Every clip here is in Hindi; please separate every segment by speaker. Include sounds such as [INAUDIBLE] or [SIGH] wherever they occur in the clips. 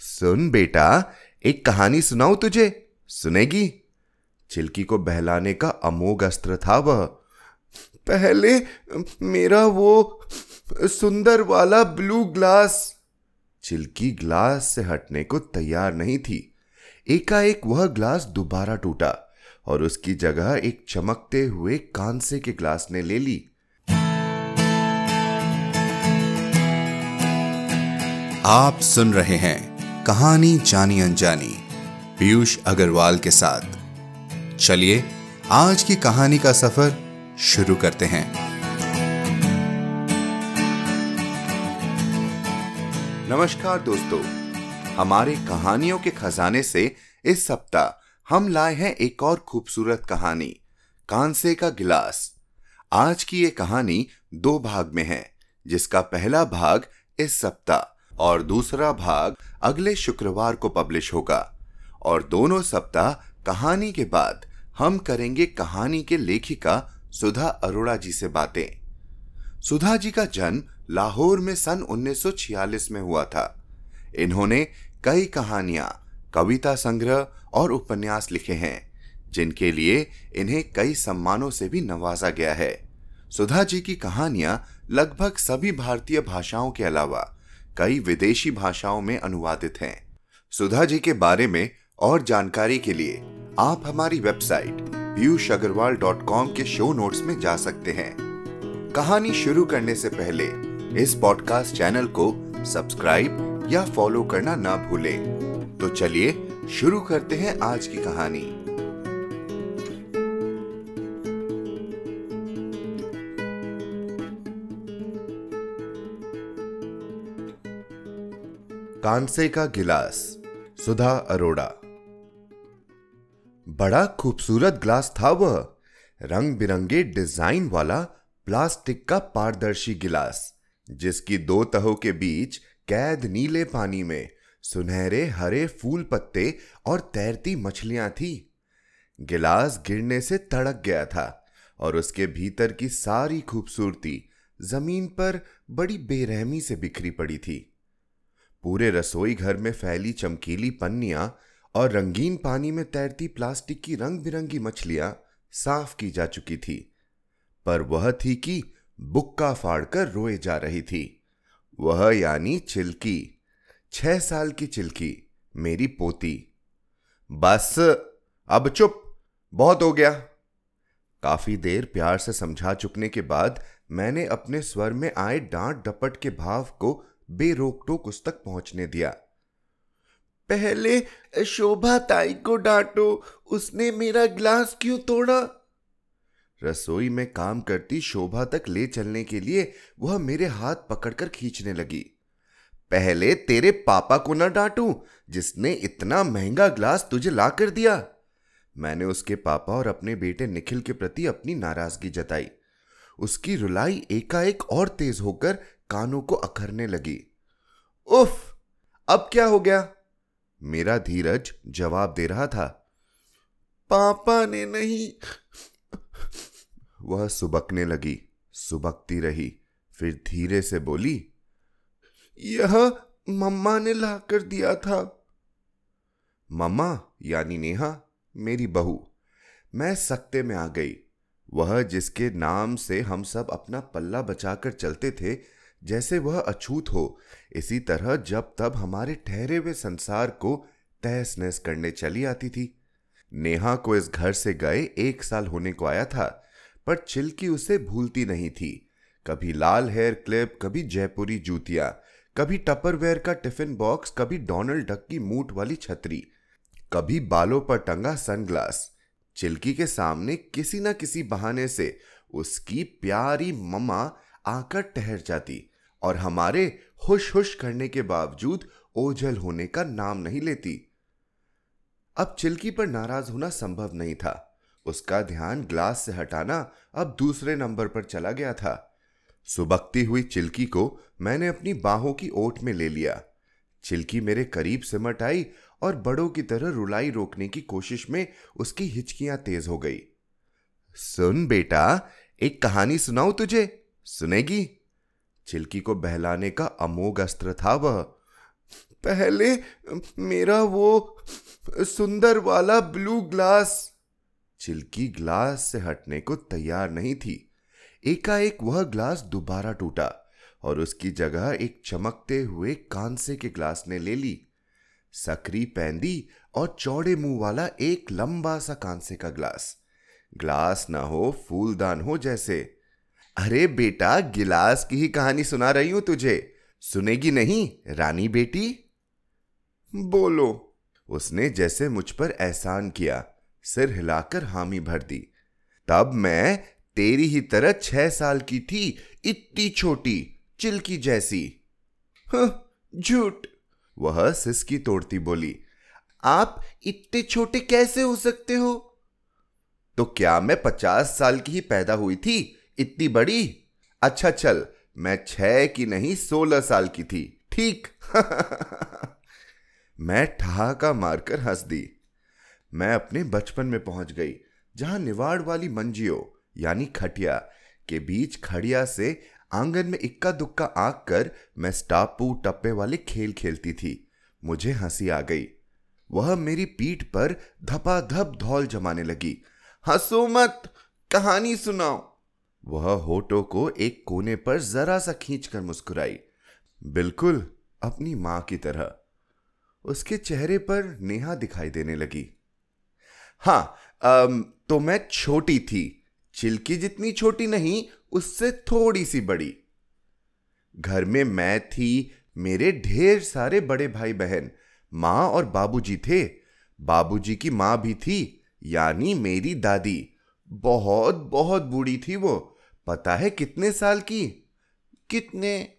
Speaker 1: सुन बेटा, एक कहानी सुनाऊ तुझे। सुनेगी? चिल्की को बहलाने का अमोघ अस्त्र था वह।
Speaker 2: पहले मेरा वो सुंदर वाला ब्लू ग्लास।
Speaker 1: चिल्की ग्लास से हटने को तैयार नहीं थी। एकाएक वह ग्लास दोबारा टूटा और उसकी जगह एक चमकते हुए कांसे के ग्लास ने ले ली।
Speaker 3: आप सुन रहे हैं कहानी जानी अनजानी। पीयूष अग्रवाल के साथ। चलिए, आज की कहानी का सफ़र शुरू करते हैं।
Speaker 1: नमस्कार दोस्तों, हमारे कहानियों के खजाने से इस सप्ताह हम लाए हैं एक और खूबसूरत कहानी, कांसे का गिलास। आज की ये कहानी दो भाग में है, जिसका पहला भाग इस सप्ताह और दूसरा भाग अगले शुक्रवार को पब्लिश होगा। और दोनों सप्ताह कहानी के बाद हम करेंगे कहानी के लेखिका सुधा अरोड़ा जी से बातें। सुधा जी का जन्म लाहौर में सन 1946 में हुआ था। इन्होंने कई कहानियाँ, कविता संग्रह और उपन्यास लिखे हैं, जिनके लिए इन्हें कई सम्मानों से भी नवाजा गया है। सुधा जी की कहानियाँ लगभग सभी भारतीय भाषाओं के अलावा कई विदेशी भाषाओं में अनुवादित हैं। सुधा जी के बारे में और जानकारी के लिए आप हमारी website Piyush Agarwal dot com के शो नोट्स में जा सकते हैं। कहानी शुरू करने से पहले इस पॉडकास्ट चैनल को सब्सक्राइब या फॉलो करना ना भूलें। तो चलिए शुरू करते हैं आज की कहानी। कांसे का गिलास, सुधा अरोड़ा। बड़ा खूबसूरत ग्लास था वह रंग बिरंगे डिज़ाइन वाला प्लास्टिक का पारदर्शी गिलास, जिसकी दो तहों के बीच कैद नीले पानी में सुनहरे हरे फूल पत्ते और तैरती मछलियाँ थी। गिलास गिरने से तड़क गया था और उसके भीतर की सारी खूबसूरती ज़मीन पर बड़ी बेरहमी से बिखरी पड़ी थी। पूरे रसोई घर में फैली चमकीली पन्नियाँ और रंगीन पानी में तैरती प्लास्टिक की रंग बिरंगी मछलियाँ साफ़ की जा चुकी थी, पर वह थी कि बुक्का फाड़कर रोए जा रही थी। वह यानी चिल्की, छह साल की चिल्की, मेरी पोती। बस, अब चुप, बहुत हो गया। काफ़ी देर प्यार से समझा चुकने के बाद मैंने अपने स्वर में आए डांट डपट के भाव को बेरोक टोक उस तक पहुँचने दिया।
Speaker 2: पहले शोभा ताई को डांटो, उसने मेरा ग्लास क्यों तोड़ा?
Speaker 1: रसोई में काम करती शोभा तक ले चलने के लिए वह मेरे हाथ पकड़कर खींचने लगी। पहले तेरे पापा को न डांटू, जिसने इतना महँगा ग्लास तुझे ला कर दिया। मैंने उसके पापा और अपने बेटे निखिल के प्रति अपनी नाराज़गी जताई। उसकी रुलाई एकाएक और तेज होकर कानों को अखरने लगी। उफ! अब क्या हो गया? मेरा धीरज जवाब दे रहा था।
Speaker 2: पापा ने नहीं।
Speaker 1: वह सुबकने लगी, सुबकती रही, फिर धीरे से बोली,
Speaker 2: यह मम्मा ने ला कर दिया था।
Speaker 1: मम्मा यानी नेहा, मेरी बहू। मैं सकते में आ गई। वह जिसके नाम से हम सब अपना पल्ला बचाकर चलते थे जैसे वह अछूत हो। इसी तरह जब तब हमारे ठहरे हुए संसार को तहस नहस करने चली आती थी। नेहा को इस घर से गए एक साल होने को आया था, पर चिल्की उसे भूलती नहीं थी। कभी लाल हेयर क्लिप, कभी जयपुरी जूतियाँ, कभी टपरवेयर का टिफ़िन बॉक्स, कभी डोनाल्ड डक की मूट वाली छतरी, कभी बालों पर टंगा सनग्लास। चिल्की के सामने किसी ना किसी बहाने से उसकी प्यारी ममा आकर ठहर जाती। और हमारे हुश हुश करने के बावजूद ओझल होने का नाम नहीं लेती। अब चिल्की पर नाराज़ होना संभव नहीं था। उसका ध्यान ग्लास से हटाना अब दूसरे नंबर पर चला गया था। सुबकती हुई चिल्की को मैंने अपनी बाहों की ओट में ले लिया। चिल्की मेरे करीब सिमट आई और बड़ों की तरह रुलाई रोकने की कोशिश में उसकी हिचकियाँ तेज हो गई। सुन बेटा, एक कहानी सुनाऊं तुझे? सुनेगी? चिल्की को बहलाने का अमोघ अस्त्र था वह।
Speaker 2: पहले मेरा वो सुंदर वाला ब्लू ग्लास।
Speaker 1: चिल्की ग्लास से हटने को तैयार नहीं थी। एकाएक वह ग्लास दोबारा टूटा और उसकी जगह एक चमकते हुए कांसे के ग्लास ने ले ली। सकरी पैंदी और चौड़े मुँह वाला एक लंबा सा कांसे का ग्लास। ग्लास ना हो, फूलदान हो जैसे। अरे बेटा, गिलास की ही कहानी सुना रही हूँ तुझे। सुनेगी नहीं, रानी बेटी?
Speaker 2: बोलो।
Speaker 1: उसने जैसे मुझ पर एहसान किया, सिर हिलाकर हामी भर दी। तब मैं तेरी ही तरह छह साल की थी इतनी छोटी, चिल्की जैसी।
Speaker 2: झूठ।
Speaker 1: वह सिसकी तोड़ती बोली,
Speaker 2: आप इतने छोटे कैसे हो सकते हो?
Speaker 1: तो क्या मैं पचास साल की ही पैदा हुई थी इतनी बड़ी? अच्छा चल, मैं छह की नहीं, सोलह साल की थी। ठीक। [LAUGHS] मैं ठहाका मारकर हंस दी। मैं अपने बचपन में पहुँच गई, जहाँ निवाड़ वाली मंजियों, यानी खटिया, के बीच खड़िया से आँगन में इक्का दुक्का आंक कर मैं स्टापू टप्पे वाले खेल खेलती थी। मुझे हँसी आ गई। वह मेरी पीठ पर धपाधप धौल जमाने लगी।
Speaker 2: हंसो मत, कहानी सुनाओ।
Speaker 1: वह होठों को एक कोने पर जरा सा खींचकर मुस्कुराई। बिल्कुल, अपनी माँ की तरह। उसके चेहरे पर नेहा दिखाई देने लगी। हाँ तो मैं छोटी थी। चिल्की जितनी छोटी नहीं, उससे थोड़ी सी बड़ी। घर में मैं थी, मेरे ढेर सारे बड़े भाई बहन माँ और बाबूजी थे। बाबूजी की माँ भी थी, यानी मेरी दादी। बहुत बहुत बूढ़ी थी वो। पता है कितने साल की?
Speaker 2: कितने?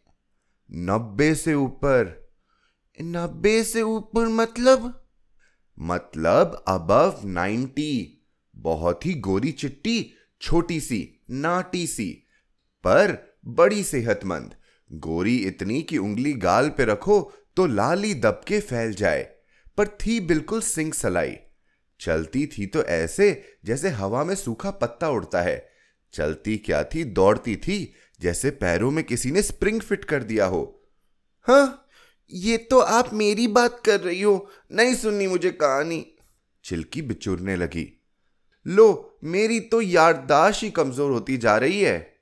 Speaker 1: नब्बे से ऊपर।
Speaker 2: नब्बे से ऊपर मतलब?
Speaker 1: मतलब अबव नाइन्टी बहुत ही गोरी चिट्टी, छोटी सी, नाटी सी, पर बड़ी सेहतमंद। गोरी इतनी कि उंगली गाल पे रखो तो लाली दबके फैल जाए, पर थी बिल्कुल सिंह सलाई चलती थी तो ऐसे जैसे हवा में सूखा पत्ता उड़ता है। चलती क्या थी, दौड़ती थी, जैसे पैरों में किसी ने स्प्रिंग फिट कर दिया हो।
Speaker 2: हाँ ये तो आप मेरी बात कर रही हो, नहीं सुननी मुझे कहानी।
Speaker 1: चिल्की बिचुरने लगी। लो, मेरी तो याददाश्त ही कमज़ोर होती जा रही है।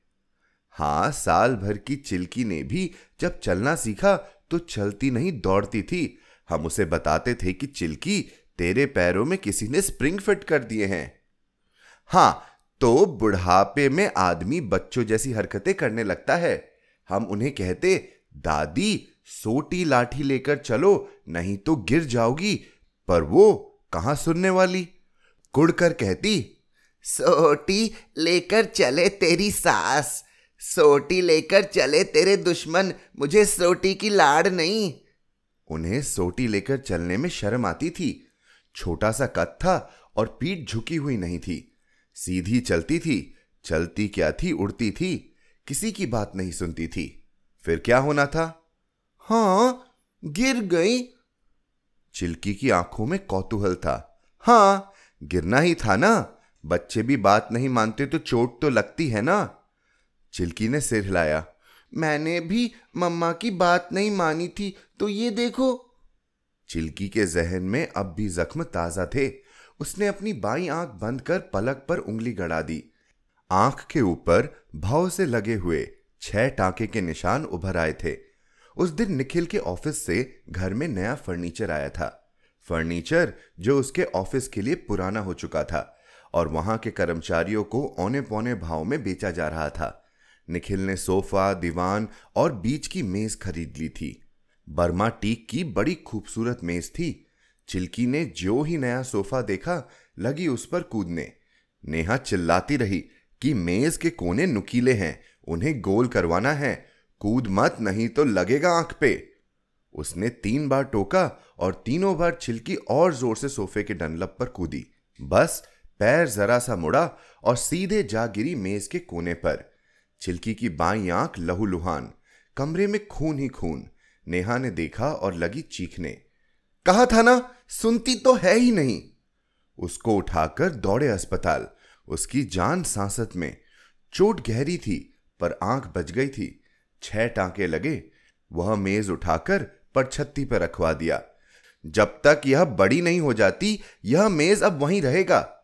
Speaker 1: हाँ, साल भर की चिल्की ने भी जब चलना सीखा तो चलती नहीं, दौड़ती थी। हम उसे बताते थे कि चिल्की तेरे पैरों में किसी ने स्प्रिंग फिट कर दिए हैं। हाँ तो बुढ़ापे में आदमी बच्चों जैसी हरकतें करने लगता है। हम उन्हें कहते, दादी, सोटी लाठी लेकर चलो, नहीं तो गिर जाओगी। पर वो कहाँ सुनने वाली? कुड़कर कहती,
Speaker 2: सोटी लेकर चले तेरी सास। सोटी लेकर चले तेरे दुश्मन। मुझे सोटी की लाड़ नहीं।
Speaker 1: उन्हें सोटी लेकर चलने में शर्म आती थी। छोटा सा कद था और पीठ झुकी हुई नहीं थी। सीधी चलती थी, चलती क्या थी, उड़ती थी, किसी की बात नहीं सुनती थी। फिर क्या होना था?
Speaker 2: हाँ, गिर गई।
Speaker 1: चिल्की की आँखों में कौतूहल था। हाँ, गिरना ही था ना। बच्चे भी बात नहीं मानते तो चोट तो लगती है ना। चिल्की ने सिर हिलाया।
Speaker 2: मैंने भी मम्मा की बात नहीं मानी थी तो ये देखो।
Speaker 1: चिल्की के जहन में अब भी जख्म ताज़ा थे। उसने अपनी बाई आँख बंद कर पलक पर उंगली गड़ा दी। आँख के ऊपर भाव से लगे हुए छह टांके के निशान उभर आए थे। उस दिन निखिल के ऑफ़िस से घर में नया फर्नीचर आया था। फर्नीचर जो उसके ऑफ़िस के लिए पुराना हो चुका था और वहाँ के कर्मचारियों को औने पौने भाव में बेचा जा रहा था। निखिल ने सोफा, दीवान और बीच की मेज खरीद ली थी। बर्मा टीक की बड़ी खूबसूरत मेज थी चिल्की ने जो ही नया सोफा देखा, लगी उस पर कूदने। नेहा चिल्लाती रही कि मेज के कोने नुकीले हैं, उन्हें गोल करवाना है। कूद मत, नहीं तो लगेगा आँख पे। उसने तीन बार टोका और तीनों बार छिलकी और ज़ोर से सोफे के डनलप पर कूदी। बस, पैर जरा सा मुड़ा और सीधे जा गिरी मेज के कोने पर। छिलकी की बाई आँख लहूलुहान, कमरे में खून ही खून। नेहा ने देखा और लगी चीखने। कहा था ना? सुनती तो है ही नहीं। उसको उठाकर दौड़े अस्पताल, उसकी जान सांसत में। चोट गहरी थी, पर आँख बच गई थी। छह टांके लगे, वह मेज उठाकर पर छत्ती पर रखवा दिया। जब तक यह बड़ी नहीं हो जाती, यह मेज अब वहीं रहेगा।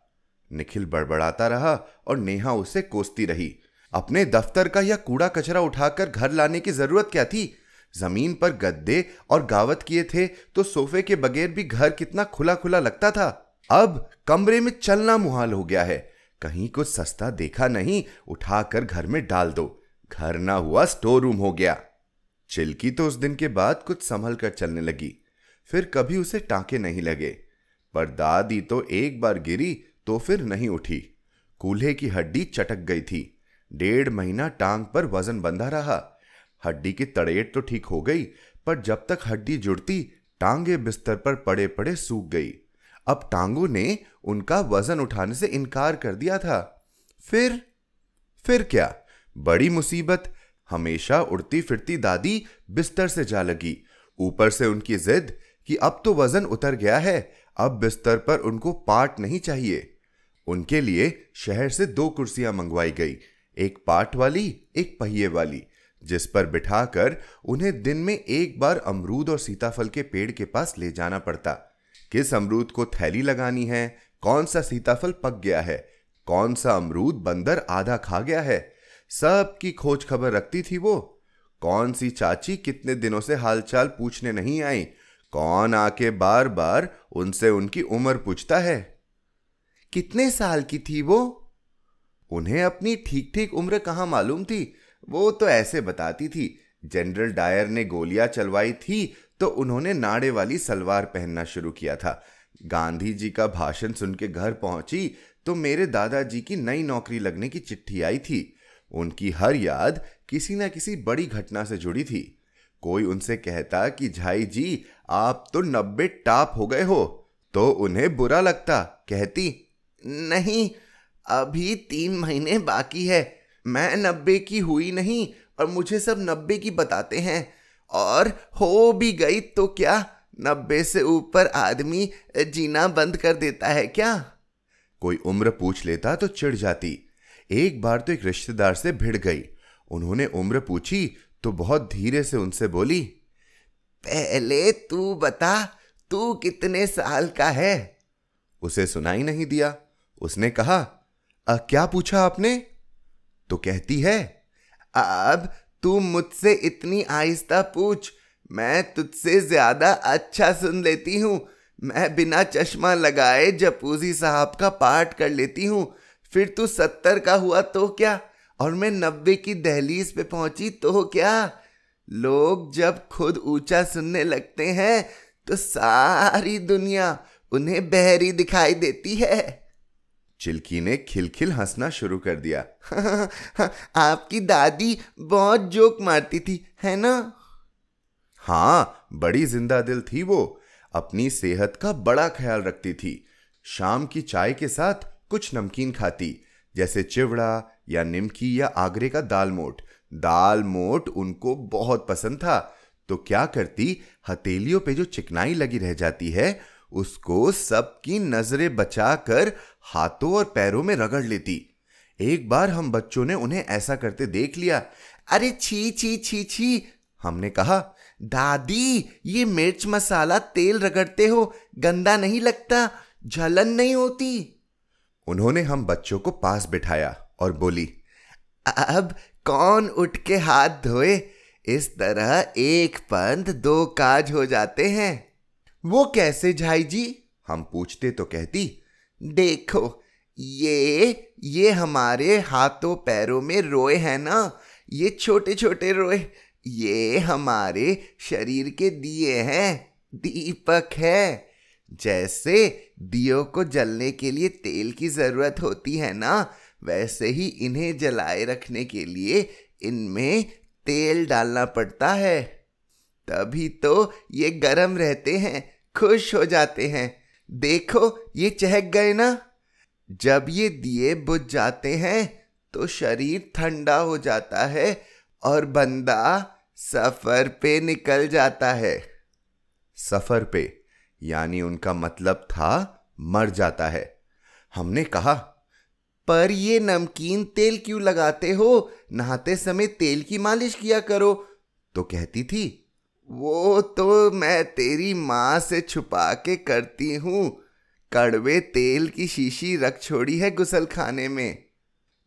Speaker 1: निखिल बड़बड़ाता रहा और नेहा उसे कोसती रही। अपने दफ्तर का यह कूड़ा कचरा उठाकर घर लाने की ज़रूरत क्या थी? ज़मीन पर गद्दे और गावत किए थे तो सोफे के बगैर भी घर कितना खुला खुला लगता था। अब कमरे में चलना मुहाल हो गया है। कहीं कुछ सस्ता देखा नहीं, उठाकर घर में डाल दो। घर ना हुआ स्टोर रूम हो गया। चिल्की तो उस दिन के बाद कुछ संभल कर चलने लगी। फिर कभी उसे टांके नहीं लगे। पर दादी तो एक बार गिरी तो फिर नहीं उठी। कूल्हे की हड्डी चटक गई थी। डेढ़ महीना टांग पर वज़न बंधा रहा। हड्डी की तड़ेट तो ठीक हो गई, पर जब तक हड्डी जुड़ती, टांगे बिस्तर पर पड़े पड़े सूख गई। अब टांगों ने उनका वज़न उठाने से इनकार कर दिया था। फिर फिर क्या? बड़ी मुसीबत। हमेशा उड़ती फिरती दादी बिस्तर से जा लगी। ऊपर से उनकी जिद कि अब तो वज़न उतर गया है, अब बिस्तर पर उनको पाट नहीं चाहिए। उनके लिए शहर से दो कुर्सियाँ मंगवाई गई, एक पाट वाली, एक पहिए वाली। जिस पर बिठाकर उन्हें दिन में एक बार अमरूद और सीताफल के पेड़ के पास ले जाना पड़ता। किस अमरूद को थैली लगानी है? कौन सा सीताफल पक गया है? कौन सा अमरूद बंदर आधा खा गया है? सब की खोज खबर रखती थी वो। कौन सी चाची कितने दिनों से हालचाल पूछने नहीं आई? कौन आके बार बार उनसे उनकी उम्र पूछता है? कितने साल की थी वो? उन्हें अपनी ठीक ठीक उम्र कहाँ मालूम थी? वो तो ऐसे बताती थी, जनरल डायर ने गोलियाँ चलवाई थी तो उन्होंने नाड़े वाली सलवार पहनना शुरू किया था। गांधी जी का भाषण सुन के घर पहुँची तो मेरे दादाजी की नई नौकरी लगने की चिट्ठी आई थी। उनकी हर याद किसी न किसी बड़ी घटना से जुड़ी थी। कोई उनसे कहता कि, झाई जी, आप तो नब्बे टाप हो गए हो तो उन्हें बुरा लगता। कहती,
Speaker 2: नहीं, अभी तीन महीने बाकी है मैं नब्बे की हुई नहीं और मुझे सब नब्बे की बताते हैं। और हो भी गई तो क्या? नब्बे से ऊपर आदमी जीना बंद कर देता है क्या?
Speaker 1: कोई उम्र पूछ लेता तो चिढ़ जाती। एक बार तो एक रिश्तेदार से भिड़ गई। उन्होंने उम्र पूछी तो बहुत धीरे से उनसे बोली
Speaker 2: पहले तू बता तू कितने साल का है?
Speaker 1: उसे सुनाई नहीं दिया। उसने कहा आ, क्या पूछा आपने? तो कहती है,
Speaker 2: अब तू मुझसे इतनी आहिस्ता पूछ, मैं तुझसे ज़्यादा अच्छा सुन लेती हूँ। मैं बिना चश्मा लगाए जपूजी साहब का पाठ कर लेती हूँ। फिर तू सत्तर का हुआ तो क्या? और मैं नब्बे की दहलीज पे पहुँची तो क्या? लोग जब खुद ऊँचा सुनने लगते हैं तो सारी दुनिया उन्हें बहरी दिखाई देती है।
Speaker 1: चिल्की ने खिलखिल हंसना शुरू कर दिया। [LAUGHS]
Speaker 2: आपकी दादी बहुत जोक मारती थी, है ना?
Speaker 1: हाँ बड़ी ज़िंदा दिल थी वो। अपनी सेहत का बड़ा ख्याल रखती थी। शाम की चाय के साथ कुछ नमकीन खाती, जैसे चिवड़ा या निमकी या आगरे का दाल मोट। दाल मोट उनको बहुत पसंद था। तो क्या करती, हथेलियों पे जो चिकनाई लगी रह जाती है उसको सबकी नज़रें बचाकर हाथों और पैरों में रगड़ लेती। एक बार हम बच्चों ने उन्हें ऐसा करते देख लिया।
Speaker 2: अरे छी छी छी छी। हमने कहा, दादी, ये मिर्च मसाला तेल रगड़ते हो, गंदा नहीं लगता, जलन नहीं होती।
Speaker 1: उन्होंने हम बच्चों को पास बिठाया और बोली,
Speaker 2: अब कौन उठ के हाथ धोए? इस तरह एक पंथ दो काज हो जाते हैं।
Speaker 1: वो कैसे झाई जी? हम पूछते तो कहती,
Speaker 2: देखो, ये ये हमारे हाथों पैरों में रोए हैं ना, ये छोटे छोटे रोए, ये हमारे शरीर के दिए हैं, दीपक है। जैसे दियो को जलने के लिए तेल की ज़रूरत होती है ना, वैसे ही इन्हें जलाए रखने के लिए इनमें तेल डालना पड़ता है। तभी तो ये गर्म रहते हैं खुश हो जाते हैं। देखो, ये चहक गए ना? जब ये दिए बुझ जाते हैं तो शरीर ठंडा हो जाता है और बंदा सफ़र पे निकल जाता है।
Speaker 1: सफ़र पे, यानी उनका मतलब था, मर जाता है। हमने कहा,
Speaker 2: पर ये नमकीन तेल क्यों लगाते हो? नहाते समय तेल की मालिश किया करो।
Speaker 1: तो कहती थी
Speaker 2: वो तो मैं तेरी माँ से छुपा के करती हूँ। कड़वे तेल की शीशी रख छोड़ी है गुसल खाने में।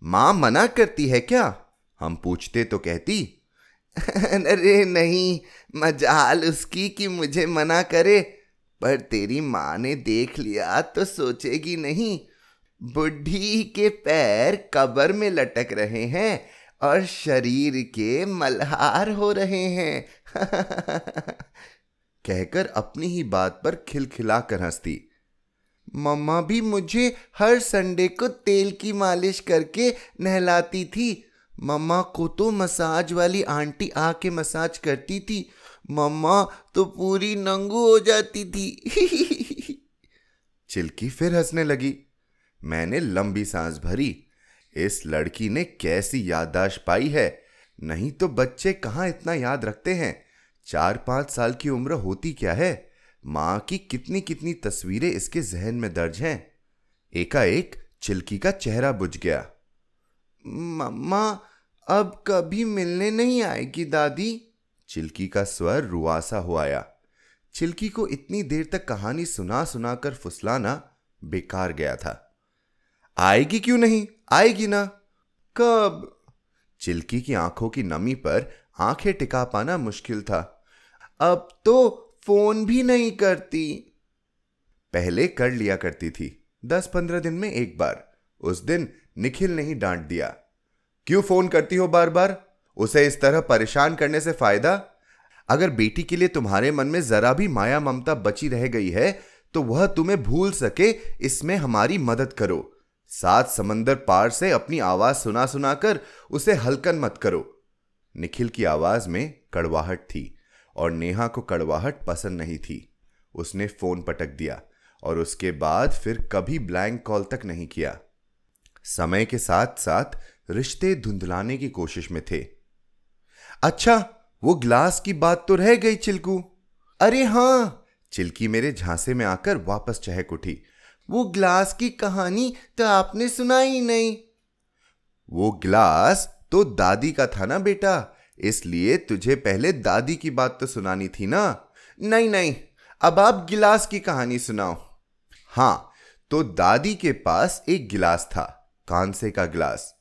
Speaker 1: माँ मना करती है क्या? हम पूछते तो कहती,
Speaker 2: अरे नहीं, मजाल उसकी कि मुझे मना करे। पर तेरी माँ ने देख लिया तो सोचेगी नहीं। बुढ़ी के पैर कबर में लटक रहे हैं और शरीर के मल्हार हो रहे हैं। [LAUGHS]
Speaker 1: कहकर अपनी ही बात पर खिलखिला कर हंसती।
Speaker 2: मम्मा भी मुझे हर संडे को तेल की मालिश करके नहलाती थी। मम्मा को तो मसाज वाली आंटी आके मसाज करती थी। मम्मा तो पूरी नंगू हो जाती थी। [LAUGHS]
Speaker 1: चिल्की फिर हंसने लगी। मैंने लंबी सांस भरी। इस लड़की ने कैसी याददाश्त पाई है? नहीं तो बच्चे कहाँ इतना याद रखते हैं? चार पाँच साल की उम्र होती क्या है? माँ की कितनी कितनी तस्वीरें इसके जहन में दर्ज हैं? एकाएक चिल्की का चेहरा बुझ गया।
Speaker 2: मम्मा अब कभी मिलने नहीं आएगी दादी?
Speaker 1: चिल्की का स्वर रुआसा हो आया। चिल्की को इतनी देर तक कहानी सुना सुनाकर फुसलाना बेकार गया था। आएगी क्यों नहीं? आएगी ना।
Speaker 2: कब?
Speaker 1: चिल्की की आँखों की नमी पर आँखें टिका पाना मुश्किल था।
Speaker 2: अब तो फ़ोन भी नहीं करती।
Speaker 1: पहले कर लिया करती थी दस पंद्रह दिन में एक बार। उस दिन निखिल ने ही डांट दिया। क्यों फ़ोन करती हो बार बार उसे इस तरह परेशान करने से फ़ायदा? अगर बेटी के लिए तुम्हारे मन में जरा भी माया ममता बची रह गई है तो वह तुम्हें भूल सके, इसमें हमारी मदद करो। सात समंदर पार से अपनी आवाज़ सुना सुनाकर उसे हलकन मत करो। निखिल की आवाज़ में कड़वाहट थी और नेहा को कड़वाहट पसंद नहीं थी। उसने फ़ोन पटक दिया और उसके बाद फिर कभी ब्लैंक कॉल तक नहीं किया। समय के साथ साथ रिश्ते धुंधलाने की कोशिश में थे। अच्छा वो ग्लास की बात तो रह गई चिल्कू।
Speaker 2: अरे हाँ
Speaker 1: चिल्की मेरे झांसे में आकर वापस चहक उठी
Speaker 2: वो ग्लास की कहानी तो आपने सुनाई नहीं।
Speaker 1: वो ग्लास तो दादी का था ना बेटा, इसलिए तुझे पहले दादी की बात तो सुनानी थी ना।
Speaker 2: नहीं नहीं, अब आप गिलास की कहानी सुनाओ।
Speaker 1: हाँ तो दादी के पास एक गिलास था, कांसे का गिलास।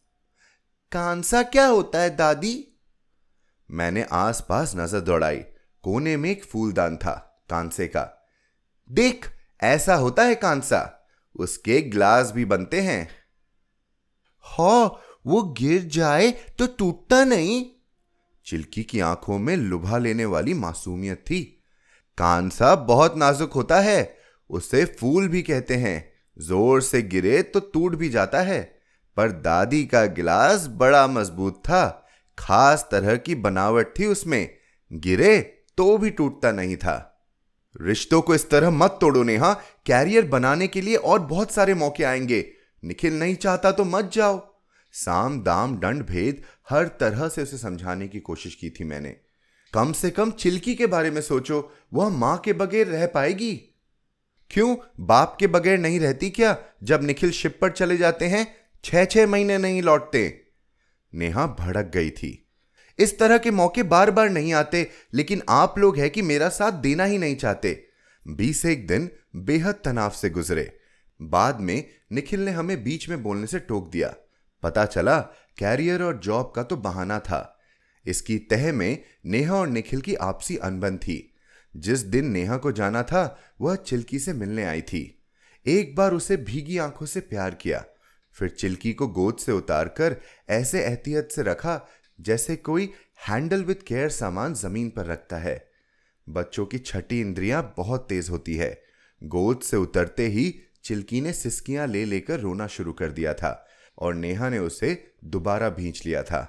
Speaker 2: कांसा क्या होता है दादी?
Speaker 1: मैंने आसपास नज़र दौड़ाई, कोने में एक फूलदान था, कांसे का। देख, ऐसा होता है कांसा। उसके ग्लास भी बनते हैं।
Speaker 2: हाँ वो गिर जाए तो टूटता नहीं।
Speaker 1: चिल्की की आँखों में लुभा लेने वाली मासूमियत थी। कांसा बहुत नाजुक होता है, उसे फूल भी कहते हैं। ज़ोर से गिरे तो टूट भी जाता है, पर दादी का गिलास बड़ा मज़बूत था। खास तरह की बनावट थी उसमें। गिरे तो भी टूटता नहीं था। रिश्तों को इस तरह मत तोड़ो नेहा। कैरियर बनाने के लिए और बहुत सारे मौके आएँगे। निखिल नहीं चाहता तो मत जाओ। साम, दाम, दंड, भेद, हर तरह से उसे समझाने की कोशिश की थी मैंने। कम से कम चिल्की के बारे में सोचो। वह माँ के बगैर रह पाएगी? क्यों? बाप के बगैर नहीं रहती क्या? जब निखिल शिप पर चले जाते हैं छह छह महीने नहीं लौटते। नेहा भड़क गई थी। इस तरह के मौके बार बार नहीं आते, लेकिन आप लोग है कि मेरा साथ देना ही नहीं चाहते। बीस एक दिन बेहद तनाव से गुजरे। बाद में निखिल ने हमें बीच में बोलने से टोक दिया। पता चला, कैरियर और जॉब का तो बहाना था। इसकी तह में नेहा और निखिल की आपसी अनबन थी। जिस दिन नेहा को जाना था, वह चिल्की से मिलने आई थी। एक बार उसे भीगी आँखों से प्यार किया। फिर चिल्की को गोद से उतारकर ऐसे एहतियत से रखा जैसे कोई हैंडल विथ केयर सामान ज़मीन पर रखता है। बच्चों की छठी इंद्रियाँ बहुत तेज होती है। गोद से उतरते ही चिल्की ने सिस्कियाँ ले लेकर रोना शुरू कर दिया था और नेहा ने उसे दोबारा भींच लिया था।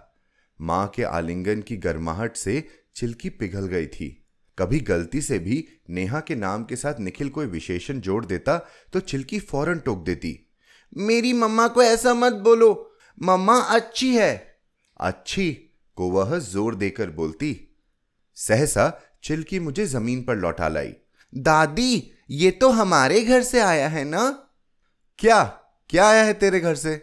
Speaker 1: माँ के आलिंगन की गर्माहट से चिल्की पिघल गई थी। कभी गलती से भी नेहा के नाम के साथ निखिल कोई विशेषण जोड़ देता तो चिल्की फ़ौरन टोक देती,
Speaker 2: मेरी मम्मा को ऐसा मत बोलो। मम्मा अच्छी है।
Speaker 1: अच्छी को वह ज़ोर देकर बोलती, सहसा चिल्की मुझे ज़मीन पर लौटा लाई।
Speaker 2: दादी, ये तो हमारे घर से आया है ना?
Speaker 1: क्या क्या आया है तेरे घर से?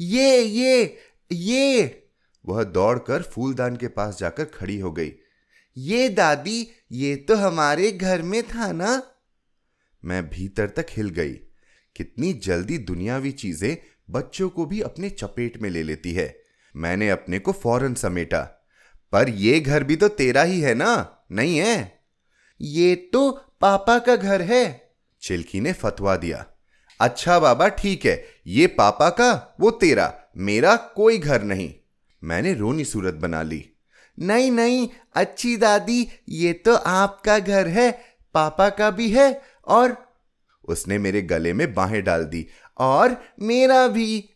Speaker 2: ये ये ये।
Speaker 1: वह दौड़कर फूलदान के पास जाकर खड़ी हो गई।
Speaker 2: ये दादी, ये तो हमारे घर में था ना?
Speaker 1: मैं भीतर तक हिल गई। कितनी जल्दी दुनियावी चीज़ें बच्चों को भी अपने चपेट में ले लेती है। मैंने अपने को फ़ौरन समेटा। पर ये घर भी तो तेरा ही है ना, नहीं है?
Speaker 2: ये तो पापा का घर है,
Speaker 1: चिल्की ने फतवा दिया। अच्छा बाबा, ठीक है, ये पापा का, वो तेरा, मेरा कोई घर नहीं। मैंने रोनी सूरत बना ली।
Speaker 2: नहीं नहीं, अच्छी दादी, ये तो आपका घर है, पापा का भी है, और
Speaker 1: उसने मेरे गले में बाहें डाल दी,
Speaker 2: और मेरा भी।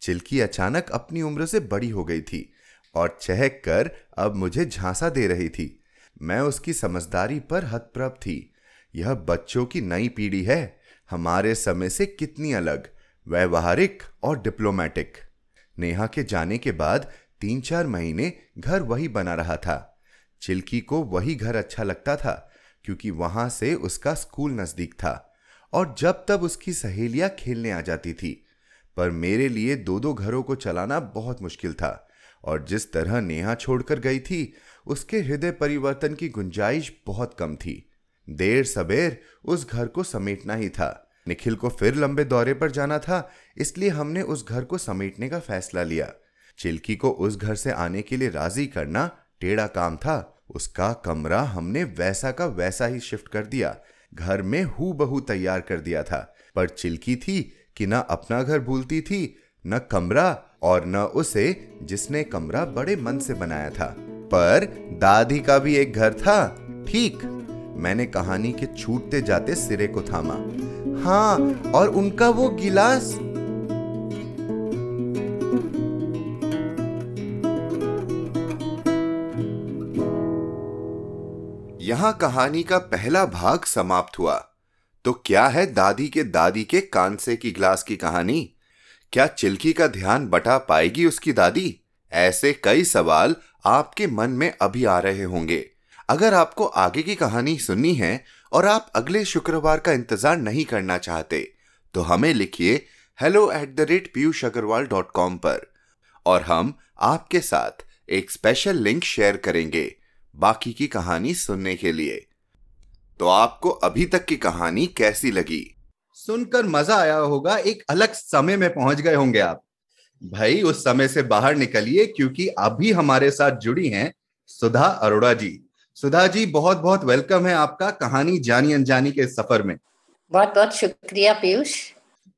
Speaker 1: चिल्की अचानक अपनी उम्र से बड़ी हो गई थी और चहक कर अब मुझे झांसा दे रही थी। मैं उसकी समझदारी पर हतप्रभ थी। यह बच्चों की नई पीढ़ी है। हमारे समय से कितनी अलग, व्यवहारिक और डिप्लोमेटिक नेहा के जाने के बाद तीन चार महीने घर वही बना रहा था। चिल्की को वही घर अच्छा लगता था, क्योंकि वहाँ से उसका स्कूल नज़दीक था और जब तब उसकी सहेलियाँ खेलने आ जाती थी पर मेरे लिए दो दो घरों को चलाना बहुत मुश्किल था और जिस तरह नेहा छोड़कर गई थी, उसके हृदय परिवर्तन की गुंजाइश बहुत कम थी। देर सबेर उस घर को समेटना ही था। निखिल को फिर लंबे दौरे पर जाना था, इसलिए हमने उस घर को समेटने का फैसला लिया। चिल्की को उस घर से आने के लिए राज़ी करना टेढ़ा काम था। उसका कमरा हमने वैसा का वैसा ही शिफ्ट कर दिया। घर में हु बहू तैयार कर दिया था, पर चिल्की थी कि न अपना घर भूलती थी, न कमरा और न उसे जिसने कमरा बड़े मन से बनाया था। पर दादी का भी एक घर था, ठीक। मैंने कहानी के छूटते जाते सिरे को थामा।
Speaker 2: हाँ और उनका वो गिलास।
Speaker 1: यहाँ कहानी का पहला भाग समाप्त हुआ। तो क्या है दादी के दादी के कांसे की ग्लास की कहानी? क्या चिल्की का ध्यान बटा पाएगी उसकी दादी? ऐसे कई सवाल आपके मन में अभी आ रहे होंगे। अगर आपको आगे की कहानी सुननी है और आप अगले शुक्रवार का इंतज़ार नहीं करना चाहते तो हमें लिखिए hello at the rate Piyush Agarwal dot com पर। और हम आपके साथ एक स्पेशल लिंक शेयर करेंगे बाकी की कहानी सुनने के लिए। तो आपको अभी तक की कहानी कैसी लगी?
Speaker 3: सुनकर मज़ा आया होगा एक अलग समय में पहुँच गए होंगे आप। भाई उस समय से बाहर निकलिए क्योंकि अभी हमारे साथ जुड़ी हैं सुधा अरोड़ा जी। सुधा जी बहुत बहुत वेलकम है आपका कहानी जानी अनजानी के सफ़र में।
Speaker 4: बहुत बहुत शुक्रिया पीयूष।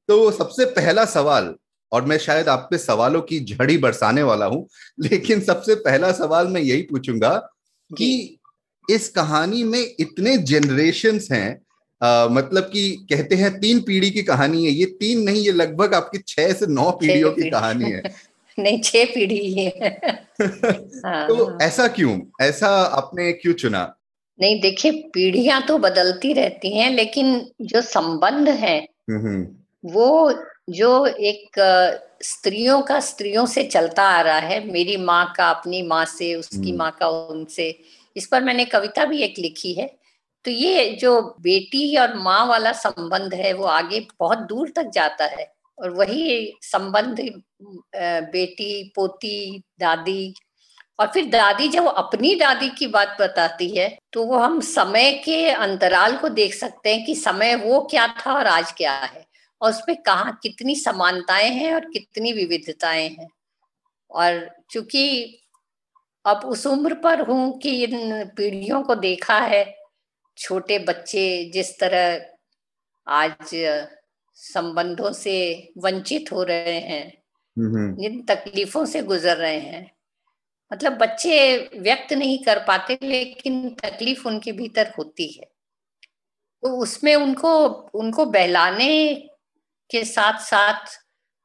Speaker 3: तो सबसे पहला सवाल और मैं शायद आप पे सवालों की झड़ी बरसाने वाला हूँ लेकिन सबसे पहला सवाल मैं यही पूछूँगा कि इस कहानी में इतने जनरेशन हैं आ, मतलब कि कहते हैं तीन पीढ़ी की कहानी है ये तीन नहीं ये लगभग आपकी छह से नौ पीढ़ियों की कहानी है। [LAUGHS]
Speaker 4: नहीं छह पीढ़ी है [LAUGHS]
Speaker 3: हाँ, तो हाँ। ऐसा क्यों? ऐसा आपने क्यों चुना?
Speaker 4: नहीं देखिए पीढ़ियाँ तो बदलती रहती हैं लेकिन जो संबंध है वो जो एक स्त्रियों का स्त्रियों से चलता आ रहा है मेरी माँ का अपनी माँ से उसकी हम्म। माँ का उनसे इस पर मैंने कविता भी एक लिखी है। तो ये जो बेटी और माँ वाला संबंध है, वो आगे बहुत दूर तक जाता है और वही संबंध बेटी, पोती, दादी और फिर दादी जब अपनी दादी की बात बताती है तो वो हम समय के अंतराल को देख सकते हैं कि समय वो क्या था और आज क्या है और उसमें कहा कितनी समानताएँ हैं और कितनी विविधताएँ हैं। और चूँकि अब उस उम्र पर हूँ कि इन पीढ़ियों को देखा है छोटे बच्चे जिस तरह आज संबंधों से वंचित हो रहे हैं जिन तकलीफों से गुजर रहे हैं। मतलब बच्चे व्यक्त नहीं कर पाते लेकिन तकलीफ़ उनके भीतर होती है। तो उसमें उनको उनको बहलाने के साथ साथ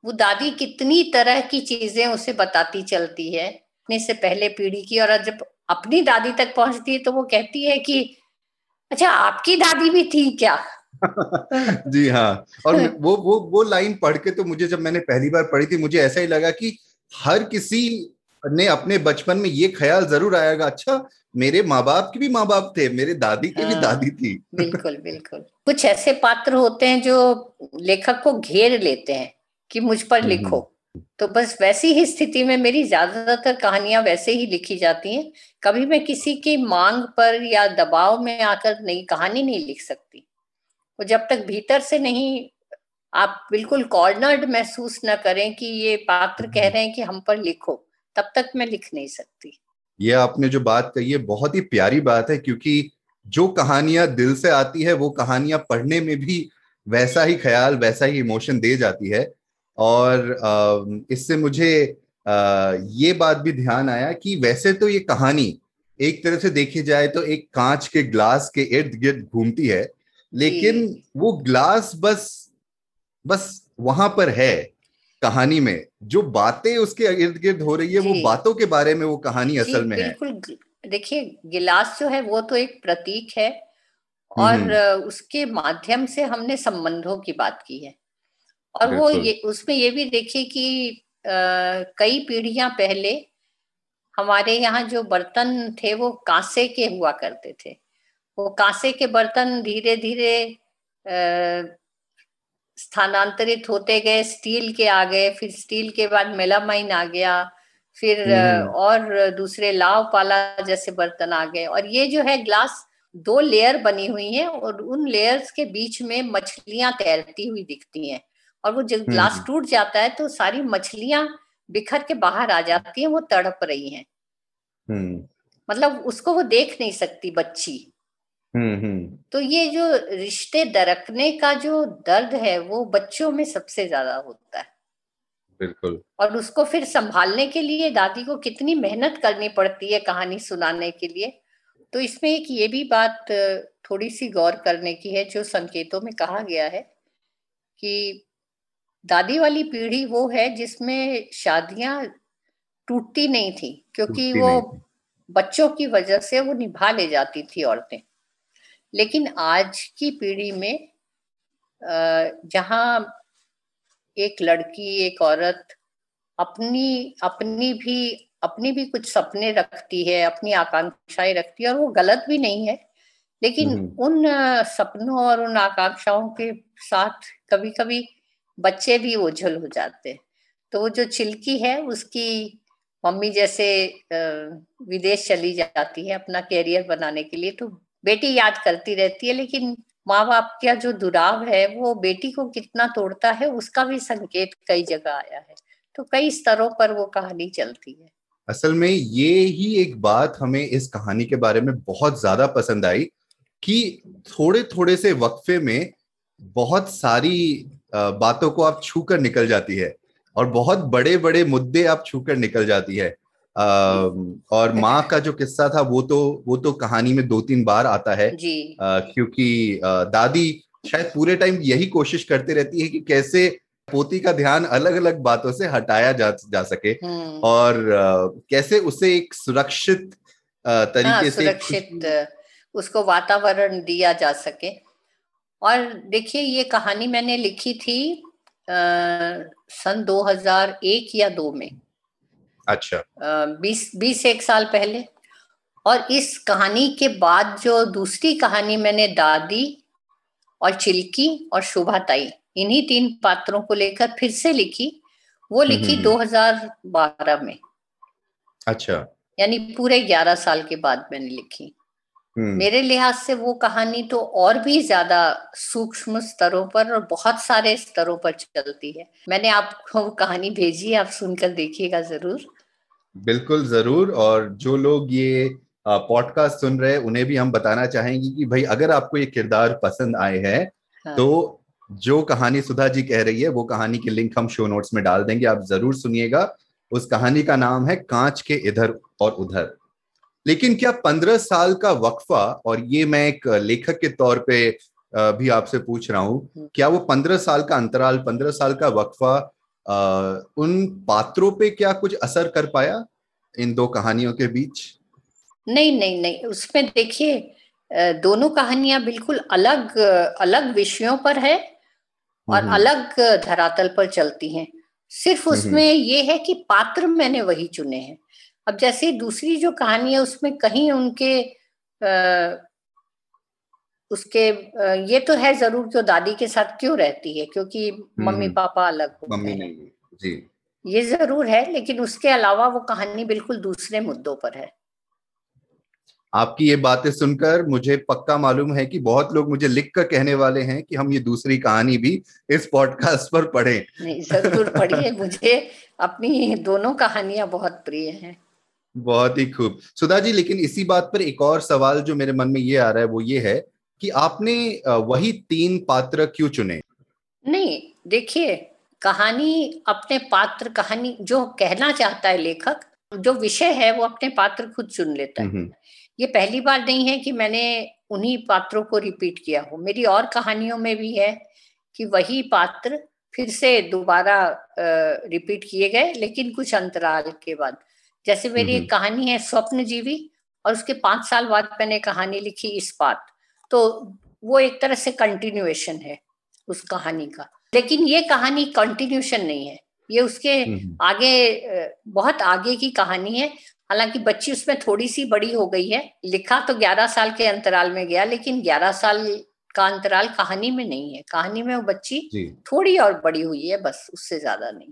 Speaker 4: वो दादी कितनी तरह की चीज़ें उसे बताती चलती है अपने से पहले पीढ़ी की और जब अपनी दादी तक पहुँचती है तो वो कहती है कि अच्छा आपकी दादी भी थी क्या? [LAUGHS]
Speaker 3: जी हाँ। और [LAUGHS] वो वो वो लाइन पढ़ के तो मुझे जब मैंने पहली बार पढ़ी थी मुझे ऐसा ही लगा कि हर किसी ने अपने बचपन में ये ख्याल ज़रूर आएगा अच्छा मेरे माँ बाप की भी माँ बाप थे मेरे दादी की भी हाँ, दादी थी।
Speaker 4: बिल्कुल बिल्कुल। कुछ ऐसे पात्र होते हैं जो लेखक को घेर लेते हैं कि मुझ पर हम्म, लिखो। तो बस वैसी ही स्थिति में मेरी ज़्यादातर कहानियाँ वैसे ही लिखी जाती हैं। कभी मैं किसी की मांग पर या दबाव में आकर नई कहानी नहीं लिख सकती। वो जब तक भीतर से नहीं, आप बिल्कुल कॉर्नर्ड महसूस न करें कि ये पात्र कह रहे हैं कि हम पर लिखो, तब तक मैं लिख नहीं सकती।
Speaker 3: ये आपने जो बात कही है, बहुत ही प्यारी बात है, क्योंकि जो कहानियाँ दिल से आती है, वो कहानियाँ पढ़ने में भी वैसा ही ख्याल, वैसा ही इमोशन दे जाती है। और इससे मुझे ये बात भी ध्यान आया कि वैसे तो ये कहानी एक तरह से देखी जाए तो एक कांच के ग्लास के इर्द गिर्द घूमती है लेकिन वो ग्लास बस बस वहाँ पर है कहानी में। जो बातें उसके इर्द गिर्द हो रही है वो बातों के बारे में वो कहानी असल में है।
Speaker 4: देखिए गिलास जो है वो तो एक प्रतीक है और उसके माध्यम से हमने संबंधों की बात की है। और वो ये उसमें ये भी देखिए कि आ, कई पीढ़ियाँ पहले हमारे यहाँ जो बर्तन थे वो कांसे के हुआ करते थे। वो कांसे के बर्तन धीरे धीरे स्थानांतरित होते गए स्टील के आ गए फिर स्टील के बाद मेलामाइन आ गया फिर और दूसरे लाव पाला जैसे बर्तन आ गए। और ये जो है ग्लास दो लेयर बनी हुई है और उन लेयर्स के बीच में मछलियाँ तैरती हुई दिखती हैं। और वो जब ग्लास टूट जाता है तो सारी मछलियाँ बिखर के बाहर आ जाती हैं वो तड़प रही हैं। मतलब उसको वो देख नहीं सकती बच्ची। तो ये जो रिश्ते दरकने का जो दर्द है वो बच्चों में सबसे ज़्यादा होता है।
Speaker 3: बिल्कुल।
Speaker 4: और उसको फिर संभालने के लिए दादी को कितनी मेहनत करनी पड़ती है कहानी सुनाने के लिए। तो इसमें एक ये भी बात थोड़ी सी गौर करने की है जो संकेतों में कहा गया है कि दादी वाली पीढ़ी वो है जिसमें शादियाँ टूटती नहीं थी क्योंकि वो बच्चों की वजह से वो निभा ले जाती थी औरतें लेकिन आज की पीढ़ी में जहाँ एक लड़की एक औरत अपनी अपनी भी अपनी भी कुछ सपने रखती है अपनी आकांक्षाएँ रखती है और वो गलत भी नहीं है लेकिन हम्म। उन सपनों और उन आकांक्षाओं के साथ कभी कभी बच्चे भी ओझल हो जाते तो वो जो चिल्की है, उसकी मम्मी जैसे विदेश चली जाती है अपना कैरियर बनाने के लिए तो बेटी याद करती रहती है, लेकिन माँ बाप का जो दुराव है, वो बेटी को कितना तोड़ता है, उसका भी संकेत कई जगह आया है। तो कई स्तरों पर वो कहानी चलती है।
Speaker 3: असल में ये ही एक बात हमें इस कहानी के बारे में बहुत ज़्यादा पसंद आई कि थोड़े थोड़े से वक्फे में बहुत सारी बातों को आप छू कर निकल जाती है और बहुत बड़े बड़े मुद्दे आप छू कर निकल जाती है और [LAUGHS] माँ का जो किस्सा था वो तो वो तो कहानी में दो तीन बार आता है
Speaker 4: जी।
Speaker 3: क्योंकि दादी शायद पूरे टाइम यही कोशिश करते रहती है कि कैसे पोती का ध्यान अलग अलग बातों से हटाया जा जा सके हम्म। और कैसे उसे एक सुरक्षित तरीके हाँ, से
Speaker 4: सुरक्षित उसको वातावरण दिया जा सके और देखिए ये कहानी मैंने लिखी थी आ, सन 2001 या दो में।
Speaker 3: अच्छा।
Speaker 4: बीस बीस एक साल पहले। और इस कहानी के बाद जो दूसरी कहानी मैंने दादी और चिल्की और शोभा ताई इन्हीं तीन पात्रों को लेकर फिर से लिखी वो हम्म, लिखी 2012 हम्म, हम्म। में।
Speaker 3: अच्छा।
Speaker 4: यानी पूरे 11 साल के बाद मैंने लिखी। मेरे लिहाज से वो कहानी तो और भी ज़्यादा सूक्ष्म स्तरों पर और बहुत सारे स्तरों पर चलती है। मैंने आपको कहानी भेजी है आप सुनकर देखिएगा ज़रूर।
Speaker 3: बिल्कुल ज़रूर और जो लोग ये पॉडकास्ट सुन रहे हैं उन्हें भी हम बताना चाहेंगे कि भाई अगर आपको ये किरदार पसंद आए हैं हाँ। तो जो कहानी सुधा जी कह रही है वो कहानी की लिंक हम शो नोट्स में डाल देंगे आप ज़रूर सुनिएगा। उस कहानी का नाम है कांच के इधर और उधर। लेकिन क्या पंद्रह साल का वक्फा और ये मैं एक लेखक के तौर पे भी आपसे पूछ रहा हूँ हम्म। क्या वो पंद्रह साल का अंतराल पंद्रह साल का वक्फा उन पात्रों पे क्या कुछ असर कर पाया इन दो कहानियों के बीच
Speaker 4: नहीं नहीं नहीं उसमें देखिए दोनों कहानियाँ बिल्कुल अलग अलग विषयों पर है और हम्म। अलग धरातल पर चलती हैं सिर्फ़ हम्म, उसमें ये है कि पात्र मैंने वही चुने हैं अब जैसे दूसरी जो कहानी है उसमें कहीं उनके आ, उसके आ, ये तो है ज़रूर जो दादी के साथ क्यों रहती है क्योंकि मम्मी हम्म। पापा अलग
Speaker 3: मम्मी नहीं जी।
Speaker 4: ये ज़रूर है लेकिन उसके अलावा वो कहानी बिल्कुल दूसरे मुद्दों पर है।
Speaker 3: आपकी ये बातें सुनकर मुझे पक्का मालूम है कि बहुत लोग मुझे लिख कर कहने वाले हैं कि हम ये दूसरी कहानी भी इस पॉडकास्ट पर पढ़ें।
Speaker 4: नहीं ज़रूर पढ़िए [LAUGHS] मुझे अपनी दोनों कहानियाँ बहुत प्रिय हैं।
Speaker 3: बहुत ही खूब। सुधा जी लेकिन इसी बात पर एक और सवाल जो मेरे मन में ये आ रहा है वो ये है कि आपने वही तीन पात्र क्यों चुने?
Speaker 4: नहीं देखिए कहानी अपने पात्र कहानी जो कहना चाहता है लेखक जो विषय है वो अपने पात्र खुद चुन लेता है। ये पहली बार नहीं है कि मैंने उन्हीं पात्रों को रिपीट किया हो। मेरी और कहानियों में भी है कि वही पात्र फिर से दोबारा रिपीट किए गए लेकिन कुछ अंतराल के बाद। जैसे मेरी एक कहानी है स्वप्न जीवी और उसके पाँच साल बाद मैंने कहानी लिखी इस बात। तो वो एक तरह से कंटिन्यूएशन है उस कहानी का। लेकिन ये कहानी कंटिन्यूशन नहीं है। ये उसके आगे बहुत आगे की कहानी है। हालाँकि बच्ची उसमें थोड़ी सी बड़ी हो गई है। लिखा तो ग्यारह साल के अंतराल में गया लेकिन ग्यारह साल का अंतराल कहानी में नहीं है। कहानी में वो बच्ची थोड़ी और बड़ी हुई है बस उससे ज़्यादा नहीं।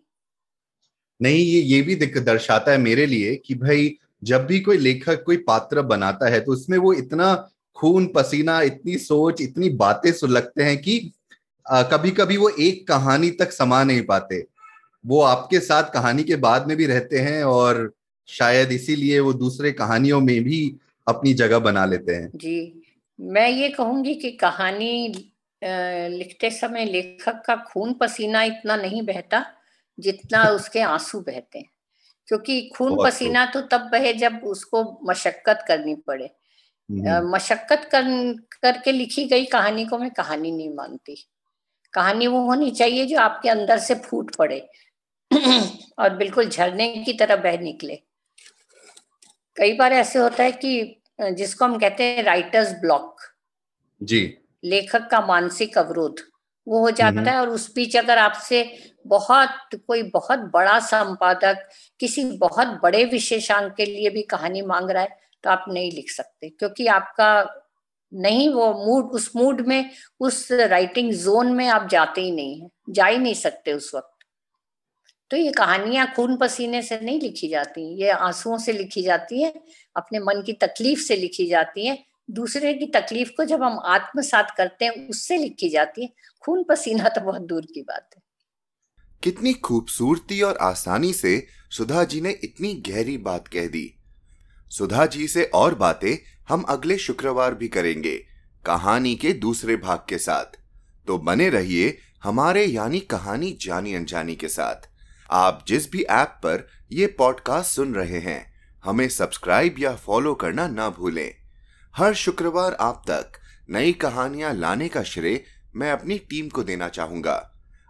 Speaker 3: नहीं ये ये भी दर्शाता है मेरे लिए कि भाई जब भी कोई लेखक कोई पात्र बनाता है तो उसमें वो इतना खून पसीना इतनी सोच इतनी बातें सुलगते हैं कि आ, कभी कभी वो एक कहानी तक समा नहीं पाते। वो आपके साथ कहानी के बाद में भी रहते हैं और शायद इसीलिए वो दूसरे कहानियों में भी अपनी जगह बना लेते हैं।
Speaker 4: जी। मैं ये कहूँगी कि कहानी लिखते समय लेखक का खून पसीना इतना नहीं बहता। जितना उसके आँसू बहते हैं। क्योंकि खून पसीना तो तब बहे जब उसको मशक्कत करनी पड़े। हम्म। मशक्कत कर करके लिखी गई कहानी को मैं कहानी नहीं मानती। कहानी वो होनी चाहिए जो आपके अंदर से फूट पड़े [CLEARS THROAT] और बिल्कुल झरने की तरह बह निकले। कई बार ऐसे होता है कि जिसको हम कहते हैं राइटर्स ब्लॉक
Speaker 3: जी।
Speaker 4: लेखक का मानसिक अवरोध वो हो जाता है और उस बीच अगर आपसे बहुत, कोई बहुत बड़ा संपादक किसी बहुत बड़े विशेषांक के लिए भी कहानी मांग रहा है तो आप नहीं लिख सकते, क्योंकि आपका नहीं, वो मूड उस मूड में, उस राइटिंग जोन में आप जाते ही नहीं है, जा ही नहीं सकते उस वक्त। तो ये कहानियाँ खून पसीने से नहीं लिखी जाती ये आंसुओं से लिखी जाती है, अपने मन की तकलीफ़ से लिखी जाती है, दूसरे की तकलीफ़ को जब हम आत्मसात करते हैं, उससे लिखी जाती है। खून पसीना तो बहुत दूर की बात है।
Speaker 1: कितनी खूबसूरती और आसानी से सुधा जी ने इतनी गहरी बात कह दी। सुधा जी से और बातें हम अगले शुक्रवार भी करेंगे, कहानी के दूसरे भाग के साथ। तो बने रहिए हमारे यानी कहानी जानी अनजानी के साथ। आप जिस भी ऐप पर यह पॉडकास्ट सुन रहे हैं, हमें सब्सक्राइब या फॉलो करना ना भूलें। हर शुक्रवार आप तक नई कहानियाँ लाने का श्रेय मैं अपनी टीम को देना चाहूँगा।